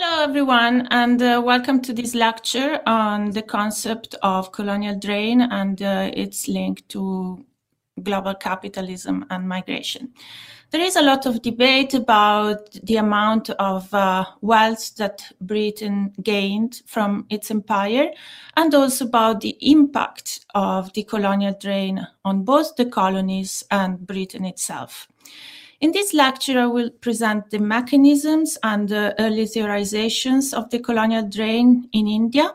Hello, everyone, and uh, welcome to this lecture on the concept of colonial drain and uh, its link to global capitalism and migration. There is a lot of debate about the amount of uh, wealth that Britain gained from its empire and also about the impact of the colonial drain on both the colonies and Britain itself. In this lecture, I will present the mechanisms and the early theorizations of the colonial drain in India.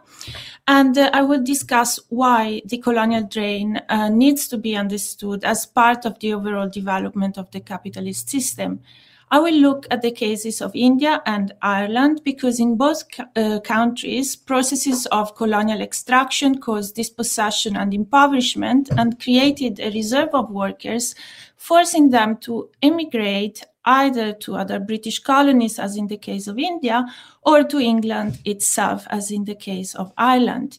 And uh, I will discuss why the colonial drain uh, needs to be understood as part of the overall development of the capitalist system. I will look at the cases of India and Ireland because in both uh, countries, processes of colonial extraction caused dispossession and impoverishment and created a reserve of workers forcing them to emigrate either to other British colonies, as in the case of India, or to England itself, as in the case of Ireland.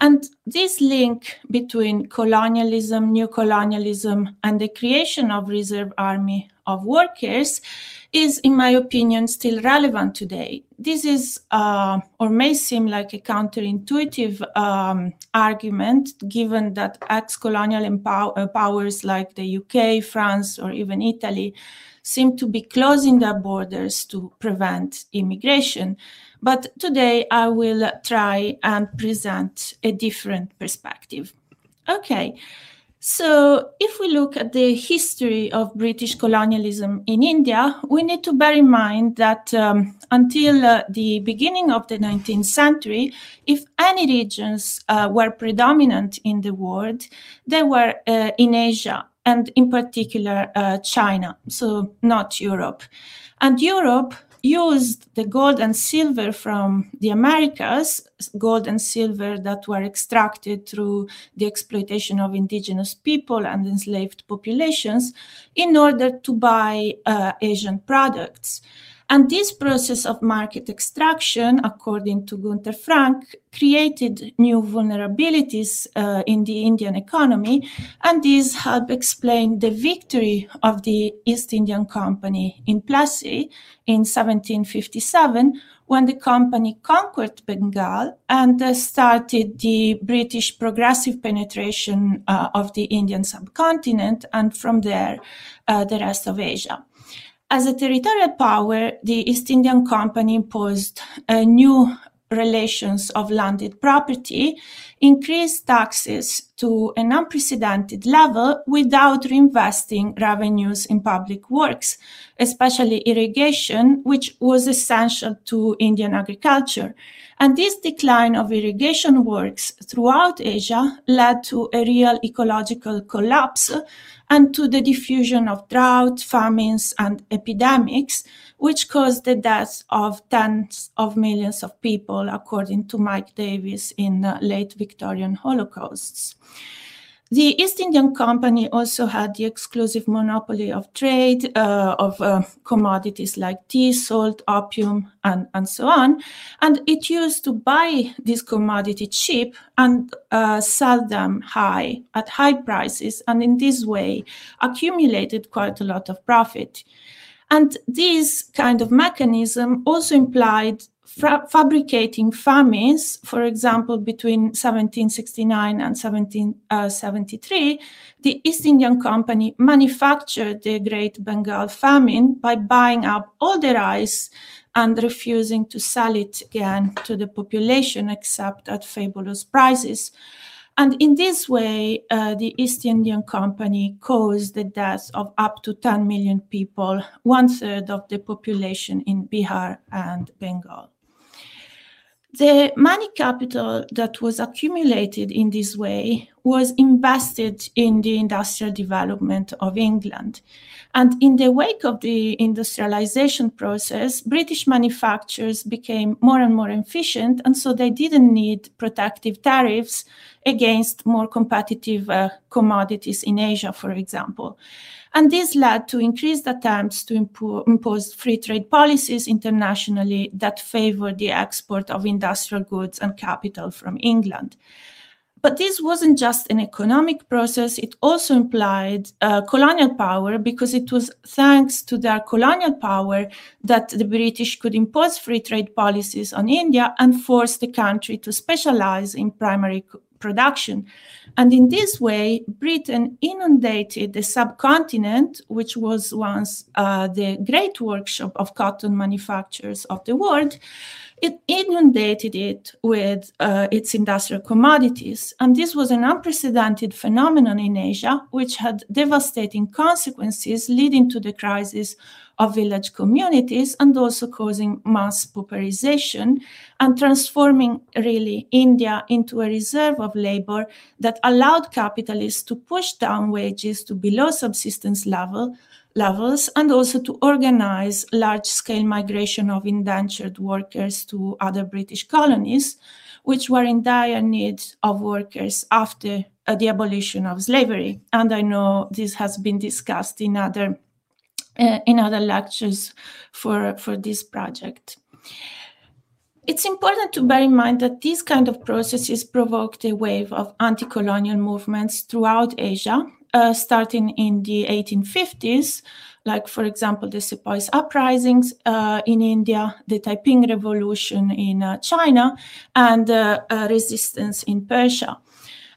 And this link between colonialism, new colonialism, and the creation of reserve army of workers is, in my opinion, still relevant today. This is, uh, or may seem like a counterintuitive um, argument, given that ex colonial empow- uh, powers like the UK, France, or even Italy seem to be closing their borders to prevent immigration. But today I will try and present a different perspective. Okay. So, if we look at the history of British colonialism in India, we need to bear in mind that um, until uh, the beginning of the 19th century, if any regions uh, were predominant in the world, they were uh, in Asia and, in particular, uh, China, so not Europe. And Europe used the gold and silver from the Americas, gold and silver that were extracted through the exploitation of indigenous people and enslaved populations, in order to buy uh, Asian products. And this process of market extraction, according to Gunder Frank, created new vulnerabilities uh, in the Indian economy, and this helped explain the victory of the East Indian Company in Plassey in 1757, when the company conquered Bengal and uh, started the British progressive penetration uh, of the Indian subcontinent, and from there, uh, the rest of Asia. As a territorial power, the East Indian Company imposed new relations of landed property, increased taxes to an unprecedented level without reinvesting revenues in public works, especially irrigation, which was essential to Indian agriculture. And this decline of irrigation works throughout Asia led to a real ecological collapse and to the diffusion of drought, famines, and epidemics, which caused the deaths of tens of millions of people, according to Mike Davis in late Victorian Holocausts. The East Indian Company also had the exclusive monopoly of trade uh, of uh, commodities like tea, salt, opium, and, and so on. And it used to buy this commodity cheap and uh, sell them high at high prices. And in this way, accumulated quite a lot of profit. And this kind of mechanism also implied fabricating famines, for example, between 1769 and 1773, the East Indian Company manufactured the Great Bengal famine by buying up all the rice and refusing to sell it again to the population except at fabulous prices. And in this way, uh, the East Indian Company caused the death of up to 10 million people, one third of the population in Bihar and Bengal. The money capital that was accumulated in this way was invested in the industrial development of England. And in the wake of the industrialization process, British manufacturers became more and more efficient, and so they didn't need protective tariffs against more competitive uh, commodities in Asia, for example. And this led to increased attempts to impo- impose free trade policies internationally that favor the export of industrial goods and capital from England. But this wasn't just an economic process, it also implied uh, colonial power because it was thanks to their colonial power that the British could impose free trade policies on India and force the country to specialize in primary production. And in this way, Britain inundated the subcontinent, which was once uh, the great workshop of cotton manufacturers of the world, it inundated it with uh, its industrial commodities. And this was an unprecedented phenomenon in Asia, which had devastating consequences, leading to the crisis of village communities and also causing mass pauperization and transforming really India into a reserve of labor that allowed capitalists to push down wages to below subsistence level levels and also to organize large scale migration of indentured workers to other British colonies, which were in dire need of workers after uh, the abolition of slavery. And I know this has been discussed in other, uh, in other lectures for, for this project. It's important to bear in mind that these kind of processes provoked a wave of anti-colonial movements throughout Asia, uh, starting in the 1850s, like, for example, the Sepoys uprisings uh, in India, the Taiping Revolution in uh, China, and uh, resistance in Persia.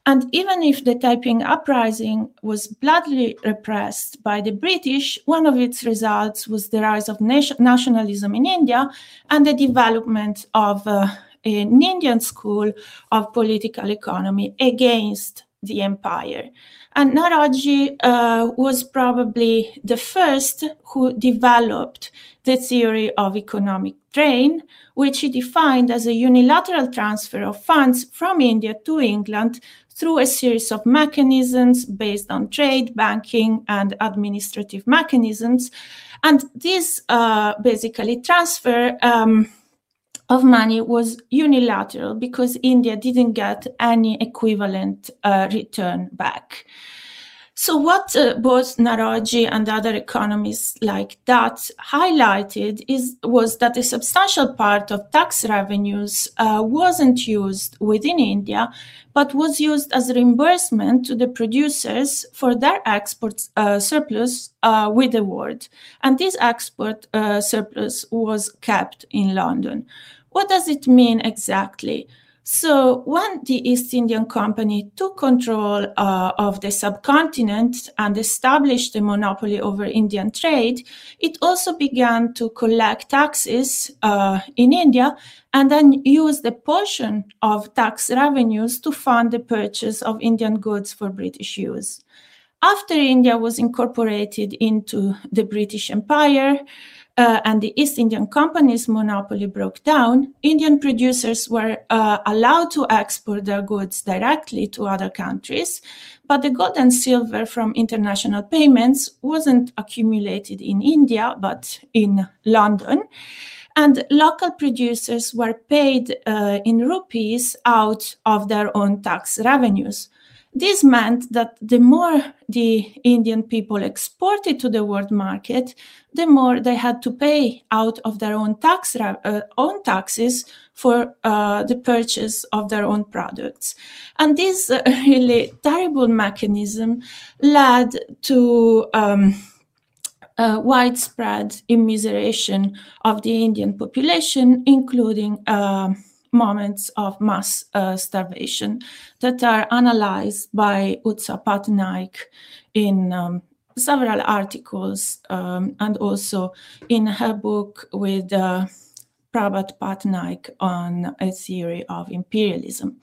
And even if the Taiping uprising was bloodily repressed by the British, one of its results was the rise of nationalism in India and the development of uh, an Indian school of political economy against the empire. And Naoroji uh, was probably the first who developed the theory of economic drain, which he defined as a unilateral transfer of funds from India to England through a series of mechanisms based on trade, banking, and administrative mechanisms. And this uh, basically transfer um, of money was unilateral because India didn't get any equivalent uh, return back. So, what uh, both Naoroji and other economists like that highlighted is was that a substantial part of tax revenues uh, wasn't used within India, but was used as reimbursement to the producers for their export uh, surplus uh, with the world, and this export uh, surplus was kept in London. What does it mean exactly? So, when the East Indian Company took control uh, of the subcontinent and established a monopoly over Indian trade, it also began to collect taxes uh, in India and then use the portion of tax revenues to fund the purchase of Indian goods for British use. After India was incorporated into the British Empire, uh, and the East Indian Company's monopoly broke down, Indian producers were uh, allowed to export their goods directly to other countries, but the gold and silver from international payments wasn't accumulated in India, but in London. And local producers were paid uh, in rupees out of their own tax revenues. This meant that the more the Indian people exported to the world market, the more they had to pay out of their own tax uh, own taxes for uh, the purchase of their own products. And this uh, really terrible mechanism led to um, widespread immiseration of the Indian population, including uh, moments of mass uh, starvation that are analyzed by Utsa Patnaik in um, several articles um, and also in her book with uh, Prabhat Patnaik on a theory of imperialism.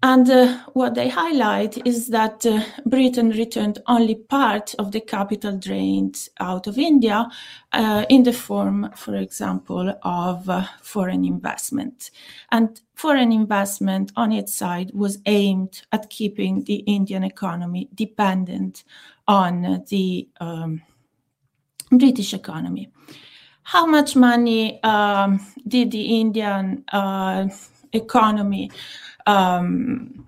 And uh, what they highlight is that uh, Britain returned only part of the capital drained out of India uh, in the form, for example, of uh, foreign investment. And foreign investment on its side was aimed at keeping the Indian economy dependent on the um, British economy. How much money um, did the Indian uh, economy? Um,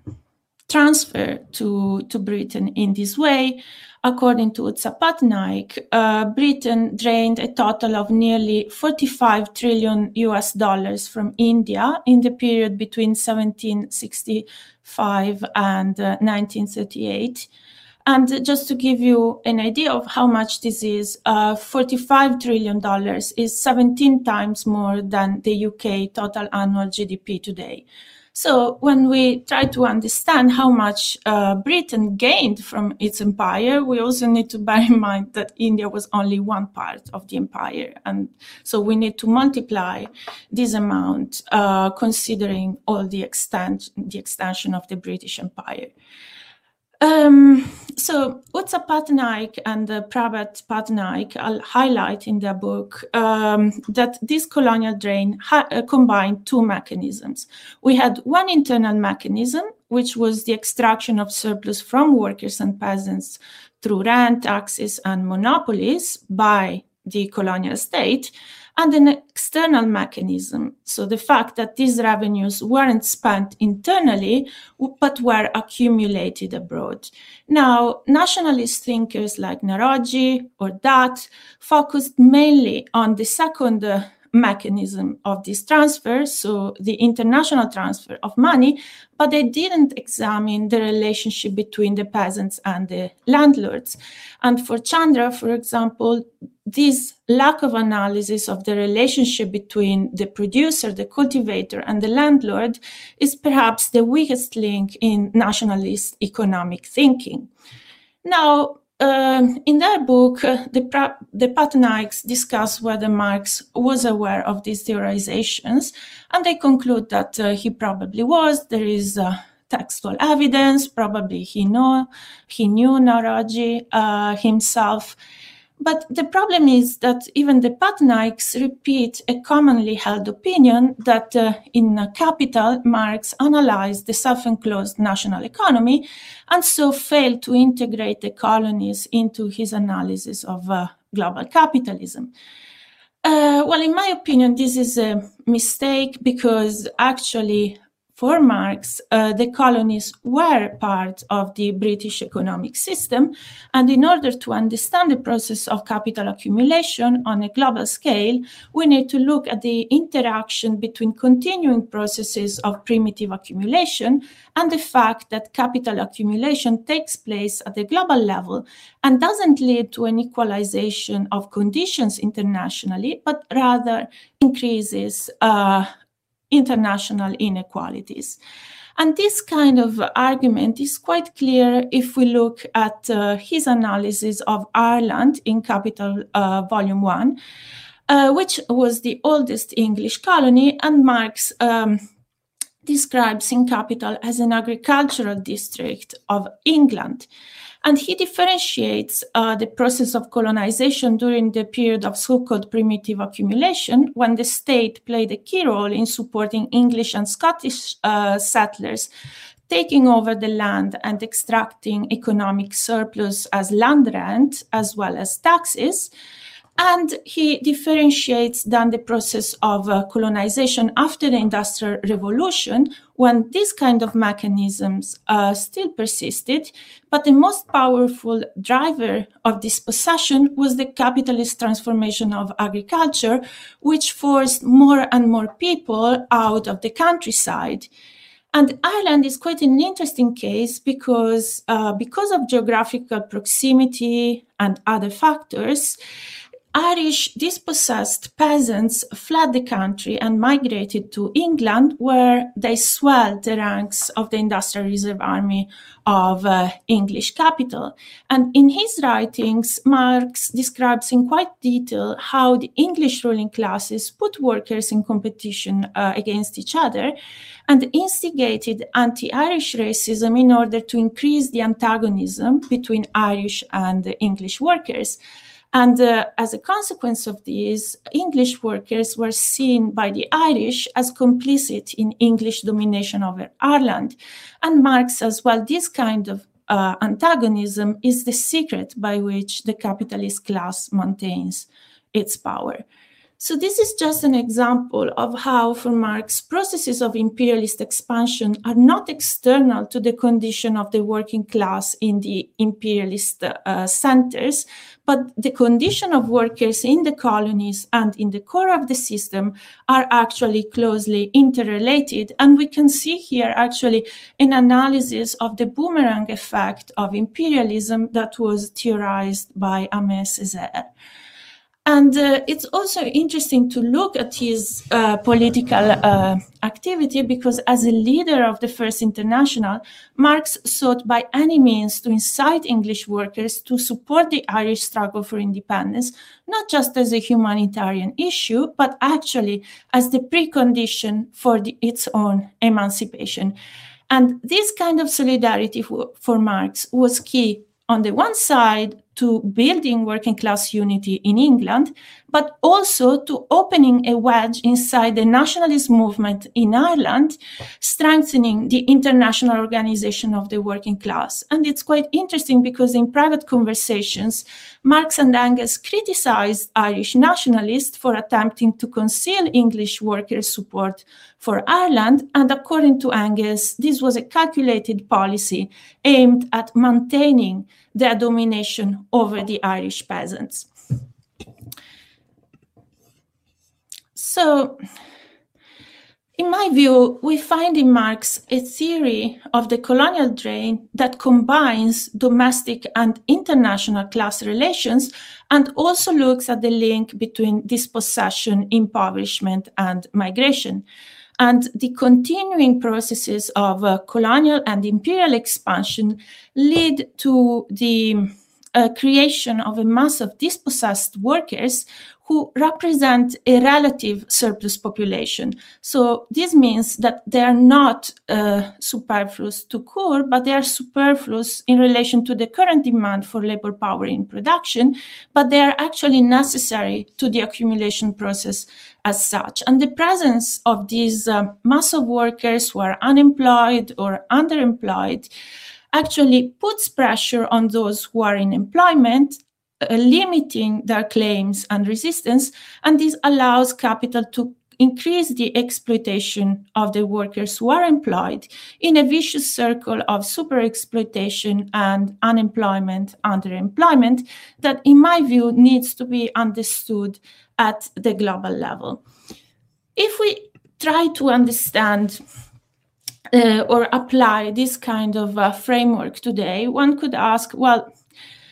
transfer to, to Britain in this way. According to Utsa Patnaik, uh, Britain drained a total of nearly 45 trillion US dollars from India in the period between 1765 and uh, 1938. And just to give you an idea of how much this is, uh, $45 trillion is 17 times more than the UK total annual GDP today. So when we try to understand how much uh, Britain gained from its empire, we also need to bear in mind that India was only one part of the empire. And so we need to multiply this amount, uh, considering all the extent, the extension of the British Empire. Um, so Utsa Patnaik and uh, Prabhat Patnaik highlight in their book um, that this colonial drain uh, combined two mechanisms. We had one internal mechanism, which was the extraction of surplus from workers and peasants through rent, taxes, and monopolies by the colonial state, and an external mechanism. So the fact that these revenues weren't spent internally, but were accumulated abroad. Now, nationalist thinkers like Naoroji or Dutt focused mainly on the second uh, mechanism of this transfer, so the international transfer of money, but they didn't examine the relationship between the peasants and the landlords. And for Chandra, for example, this lack of analysis of the relationship between the producer, the cultivator, and the landlord is perhaps the weakest link in nationalist economic thinking. Now, um, in their book, uh, the, the Patnaiks discuss whether Marx was aware of these theorizations, and they conclude that uh, he probably was. There is uh, textual evidence. Probably he know he knew Naoroji uh, himself. But the problem is that even the Patnaiks repeat a commonly held opinion that uh, in Capital, Marx analyzed the self enclosed national economy and so failed to integrate the colonies into his analysis of uh, global capitalism. Uh, well, in my opinion, this is a mistake because actually for Marx, uh, the colonies were part of the British economic system. And in order to understand the process of capital accumulation on a global scale, we need to look at the interaction between continuing processes of primitive accumulation and the fact that capital accumulation takes place at the global level and doesn't lead to an equalization of conditions internationally, but rather increases uh, international inequalities. And this kind of argument is quite clear if we look at uh, his analysis of Ireland in Capital uh, Volume 1, uh, which was the oldest English colony, and Marx um, describes in Capital as an agricultural district of England. And he differentiates uh, the process of colonization during the period of so called primitive accumulation, when the state played a key role in supporting English and Scottish uh, settlers taking over the land and extracting economic surplus as land rent as well as taxes. And he differentiates then the process of uh, colonization after the Industrial Revolution, when these kind of mechanisms uh, still persisted. But the most powerful driver of this possession was the capitalist transformation of agriculture, which forced more and more people out of the countryside. And Ireland is quite an interesting case because, uh, because of geographical proximity and other factors, Irish dispossessed peasants fled the country and migrated to England, where they swelled the ranks of the Industrial Reserve Army of uh, English capital. And in his writings, Marx describes in quite detail how the English ruling classes put workers in competition uh, against each other and instigated anti Irish racism in order to increase the antagonism between Irish and English workers. And uh, as a consequence of this, English workers were seen by the Irish as complicit in English domination over Ireland. And Marx as well, this kind of uh, antagonism is the secret by which the capitalist class maintains its power. So this is just an example of how, for Marx, processes of imperialist expansion are not external to the condition of the working class in the imperialist uh, centers, but the condition of workers in the colonies and in the core of the system are actually closely interrelated. And we can see here actually an analysis of the boomerang effect of imperialism that was theorized by Aimé Césaire. And uh, it's also interesting to look at his uh, political uh, activity because, as a leader of the First International, Marx sought by any means to incite English workers to support the Irish struggle for independence, not just as a humanitarian issue, but actually as the precondition for the, its own emancipation. And this kind of solidarity for, for Marx was key on the one side to building working class unity in England, but also to opening a wedge inside the nationalist movement in Ireland, strengthening the international organization of the working class. And it's quite interesting because in private conversations, Marx and Engels criticized Irish nationalists for attempting to conceal English workers' support for Ireland. And according to Engels, this was a calculated policy aimed at maintaining their domination over the Irish peasants. So, in my view, we find in Marx a theory of the colonial drain that combines domestic and international class relations and also looks at the link between dispossession, impoverishment, and migration. And the continuing processes of uh, colonial and imperial expansion lead to the uh, creation of a mass of dispossessed workers who represent a relative surplus population. So this means that they are not uh, superfluous to core, but they are superfluous in relation to the current demand for labor power in production, but they are actually necessary to the accumulation process as such. And the presence of these uh, mass of workers who are unemployed or underemployed actually puts pressure on those who are in employment uh, limiting their claims and resistance, and this allows capital to increase the exploitation of the workers who are employed in a vicious circle of super exploitation and unemployment, underemployment that, in my view, needs to be understood at the global level. If we try to understand uh, or apply this kind of uh, framework today, one could ask, well,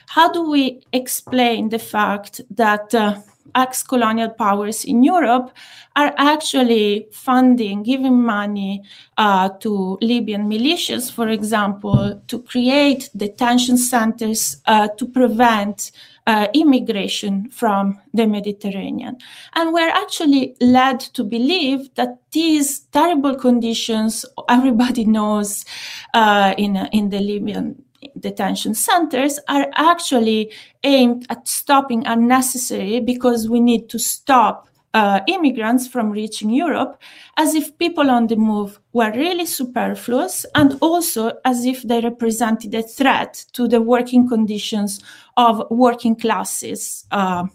how do we explain the fact that uh, ex colonial powers in Europe are actually funding, giving money uh, to Libyan militias, for example, to create detention centers uh, to prevent uh, immigration from the Mediterranean. And we're actually led to believe that these terrible conditions everybody knows uh, in, in the Libyan detention centers are actually aimed at stopping unnecessary because we need to stop uh, immigrants from reaching Europe, as if people on the move were really superfluous, and also as if they represented a threat to the working conditions of working classes uh,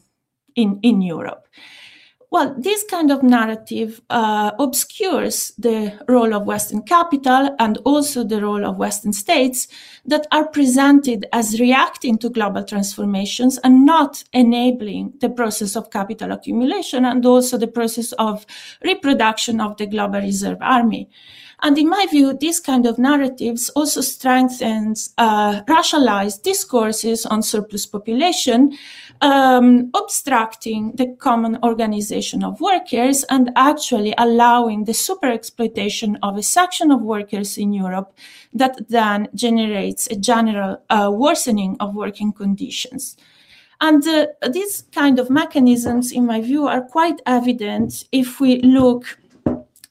in, in Europe. Well, this kind of narrative uh, obscures the role of Western capital and also the role of Western states that are presented as reacting to global transformations and not enabling the process of capital accumulation and also the process of reproduction of the global reserve army. And in my view, this kind of narratives also strengthens uh, racialized discourses on surplus population um, obstructing the common organization of workers and actually allowing the super exploitation of a section of workers in Europe that then generates a general uh, worsening of working conditions. And uh, these kind of mechanisms, in my view, are quite evident if we look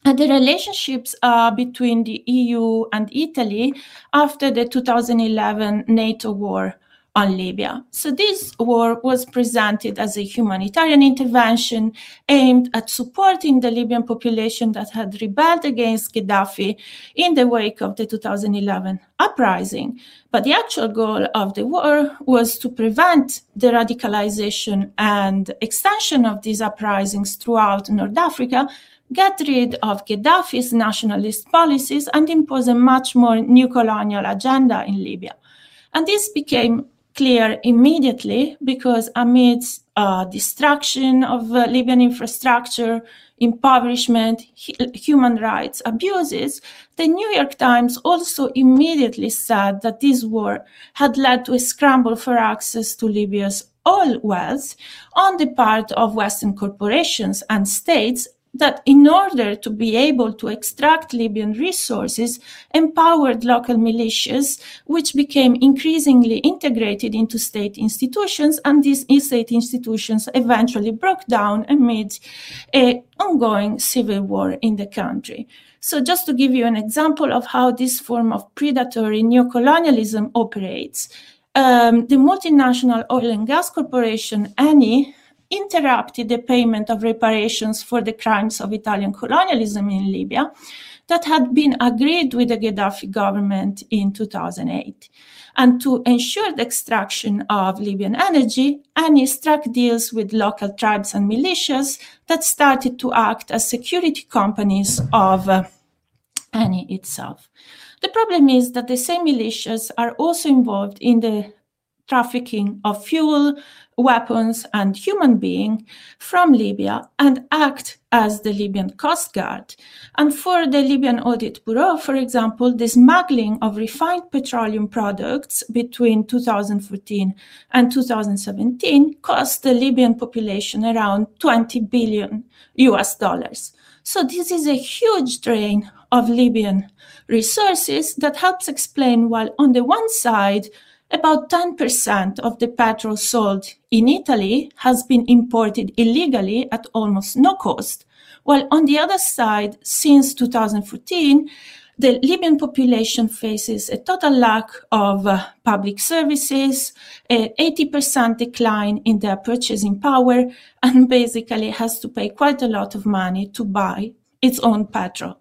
at the relationships uh, between the EU and Italy after the 2011 NATO war on Libya. So this war was presented as a humanitarian intervention aimed at supporting the Libyan population that had rebelled against Gaddafi in the wake of the 2011 uprising. But the actual goal of the war was to prevent the radicalization and extension of these uprisings throughout North Africa get rid of Gaddafi's nationalist policies and impose a much more new colonial agenda in Libya. And this became clear immediately because amidst uh, destruction of uh, Libyan infrastructure, impoverishment, human rights abuses, the New York Times also immediately said that this war had led to a scramble for access to Libya's oil wealth on the part of Western corporations and states that in order to be able to extract Libyan resources, empowered local militias, which became increasingly integrated into state institutions, and these state institutions eventually broke down amid an ongoing civil war in the country. So just to give you an example of how this form of predatory neocolonialism operates, um, the multinational oil and gas corporation, Eni, interrupted the payment of reparations for the crimes of Italian colonialism in Libya that had been agreed with the Gaddafi government in 2008. And to ensure the extraction of Libyan energy, Eni struck deals with local tribes and militias that started to act as security companies of uh, Eni itself. The problem is that the same militias are also involved in the trafficking of fuel, weapons, and human being from Libya and act as the Libyan Coast Guard. And for the Libyan Audit Bureau, for example, the smuggling of refined petroleum products between 2014 and 2017 cost the Libyan population around 20 billion US dollars. So this is a huge drain of Libyan resources that helps explain why, on the one side, about 10% of the petrol sold in Italy has been imported illegally at almost no cost, while on the other side, since 2014, the Libyan population faces a total lack of uh, public services, an 80% decline in their purchasing power, and basically has to pay quite a lot of money to buy its own petrol.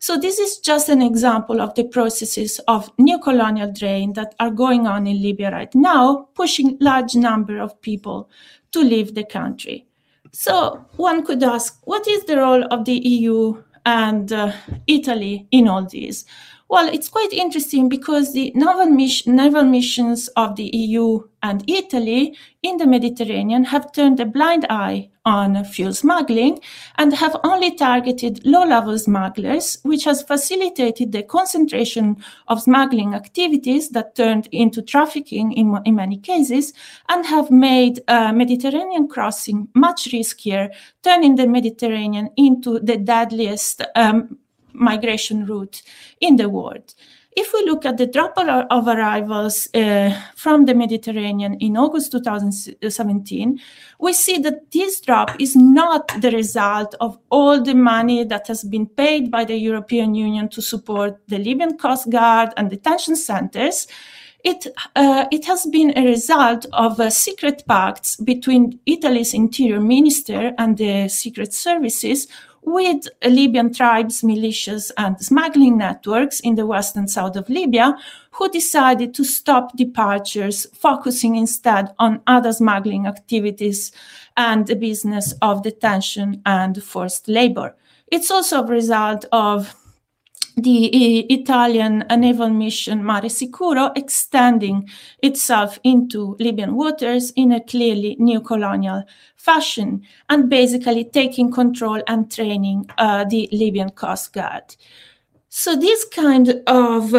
So this is just an example of the processes of neo-colonial drain that are going on in Libya right now, pushing large number of people to leave the country. So one could ask, what is the role of the EU and uh, Italy in all this? Well, it's quite interesting because the naval, naval missions of the EU and Italy in the Mediterranean have turned a blind eye on fuel smuggling and have only targeted low-level smugglers, which has facilitated the concentration of smuggling activities that turned into trafficking in, in many cases and have made uh, Mediterranean crossing much riskier, turning the Mediterranean into the deadliest um, migration route in the world. If we look at the drop of arrivals uh, from the Mediterranean in August 2017, we see that this drop is not the result of all the money that has been paid by the European Union to support the Libyan Coast Guard and detention centers. It, uh, it has been a result of uh, secret pacts between Italy's interior minister and the secret services with Libyan tribes, militias, and smuggling networks in the west and south of Libya, who decided to stop departures, focusing instead on other smuggling activities and the business of detention and forced labor. It's also a result of the Italian naval mission Mare Sicuro extending itself into Libyan waters in a clearly neo-colonial fashion and basically taking control and training uh, the Libyan Coast Guard. So this kind of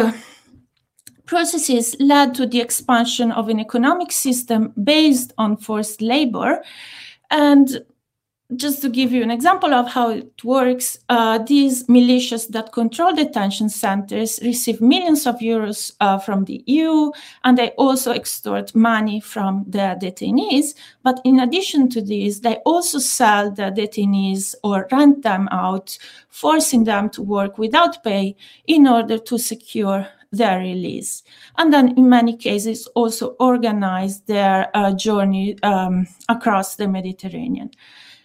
processes led to the expansion of an economic system based on forced labor and just to give you an example of how it works, uh, these militias that control detention centers receive millions of euros uh, from the EU, and they also extort money from the detainees. But in addition to this, they also sell the detainees or rent them out, forcing them to work without pay in order to secure their release. And then, in many cases, also organize their uh, journey um, across the Mediterranean.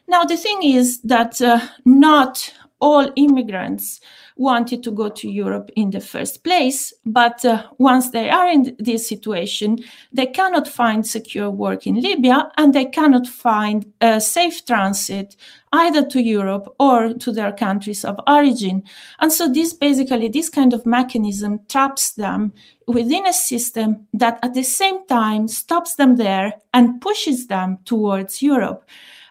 Now, the thing is that uh, not all immigrants wanted to go to Europe in the first place. But uh, once they are in this situation, they cannot find secure work in Libya and they cannot find a safe transit either to Europe or to their countries of origin. And so this basically, this kind of mechanism traps them within a system that at the same time stops them there and pushes them towards Europe.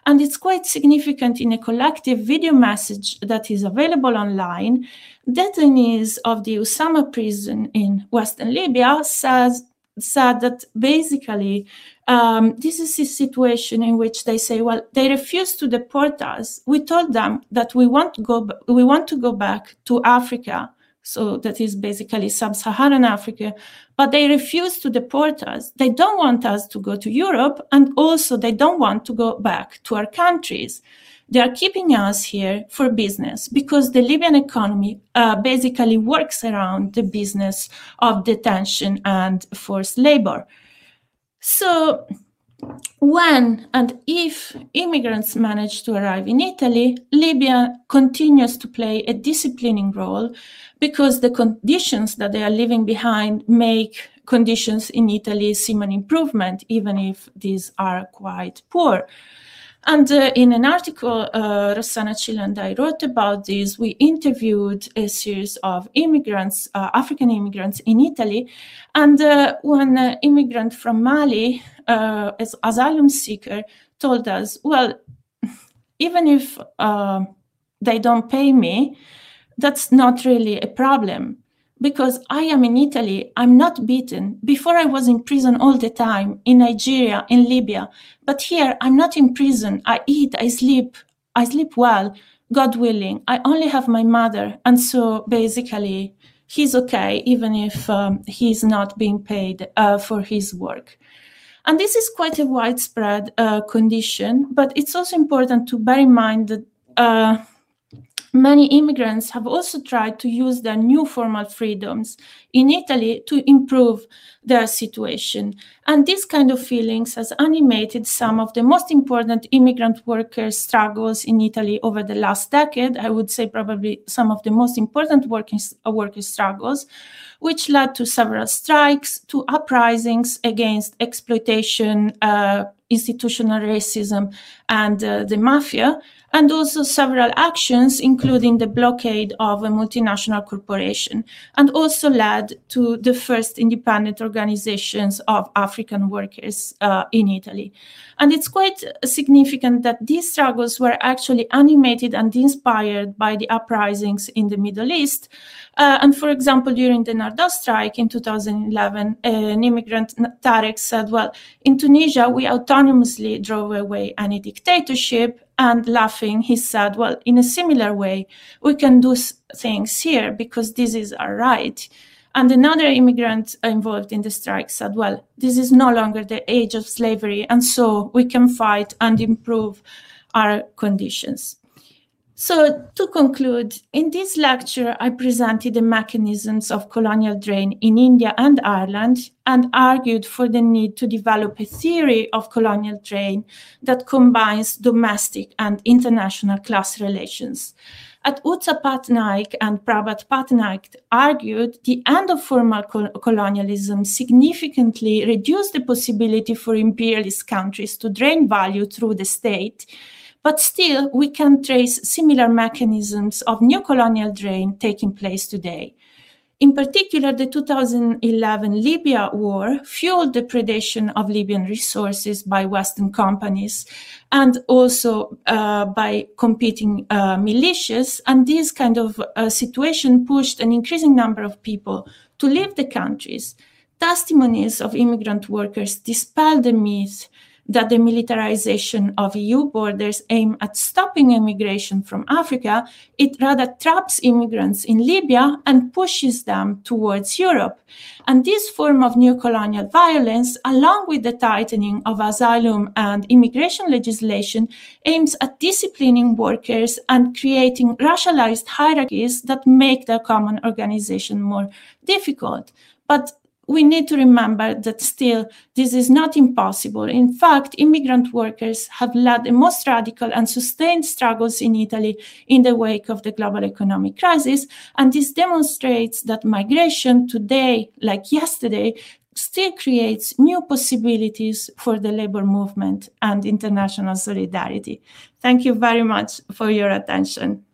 And it's quite significant in a collective video message that is available online. Detainees of the Usama prison in Western Libya says, said that basically um, this is a situation in which they say, well, they refuse to deport us. We told them that we want to go, we want to go back to Africa so that is basically sub-Saharan Africa, but they refuse to deport us. They don't want us to go to Europe, and also they don't want to go back to our countries. They are keeping us here for business because the Libyan economy uh, basically works around the business of detention and forced labor. So when and if immigrants manage to arrive in Italy, Libya continues to play a disciplining role because the conditions that they are leaving behind make conditions in Italy seem an improvement, even if these are quite poor. And uh, in an article uh, Rossana Cillo and I wrote about this, we interviewed a series of immigrants, uh, African immigrants in Italy. And uh, one uh, immigrant from Mali, uh, as asylum seeker, told us, well, even if they don't pay me, that's not really a problem because I am in Italy, I'm not beaten. Before I was in prison all the time in Nigeria, in Libya. But here I'm not in prison. I eat, I sleep, I sleep well, God willing. I only have my mother. And so basically, he's okay, even if um, he's not being paid uh, for his work. And this is quite a widespread uh, condition, but it's also important to bear in mind that. Uh, Many immigrants have also tried to use their new formal freedoms in Italy to improve their situation. And this kind of feelings has animated some of the most important immigrant workers' struggles in Italy over the last decade. I would say probably some of the most important working, uh, worker struggles, which led to several strikes, to uprisings against exploitation, uh, institutional racism, and uh, the mafia and also several actions, including the blockade of a multinational corporation, and also led to the first independent organizations of African workers uh, in Italy. And it's quite significant that these struggles were actually animated and inspired by the uprisings in the Middle East. Uh, and for example, during the Nardò strike in 2011, an immigrant, Tarek, said, Well, in Tunisia, we autonomously drove away any dictatorship and laughing, he said, Well, in a similar way, we can do things here because this is our right. And another immigrant involved in the strike said, Well, this is no longer the age of slavery, and so we can fight and improve our conditions. So, to conclude, in this lecture, I presented the mechanisms of colonial drain in India and Ireland and argued for the need to develop a theory of colonial drain that combines domestic and international class relations. At Utsa Patnaik and Prabhat Patnaik argued the end of formal colonialism significantly reduced the possibility for imperialist countries to drain value through the state but still, we can trace similar mechanisms of new colonial drain taking place today. In particular, the 2011 Libya war fueled the predation of Libyan resources by Western companies and also uh, by competing uh, militias. And this kind of uh, situation pushed an increasing number of people to leave the countries. Testimonies of immigrant workers dispel the myth that the militarization of EU borders aim at stopping immigration from Africa, it rather traps immigrants in Libya and pushes them towards Europe. And this form of neo-colonial violence, along with the tightening of asylum and immigration legislation, aims at disciplining workers and creating racialized hierarchies that make the common organization more difficult. But we need to remember that still this is not impossible. In fact, immigrant workers have led the most radical and sustained struggles in Italy in the wake of the global economic crisis. And this demonstrates that migration today, like yesterday, still creates new possibilities for the labor movement and international solidarity. Thank you very much for your attention.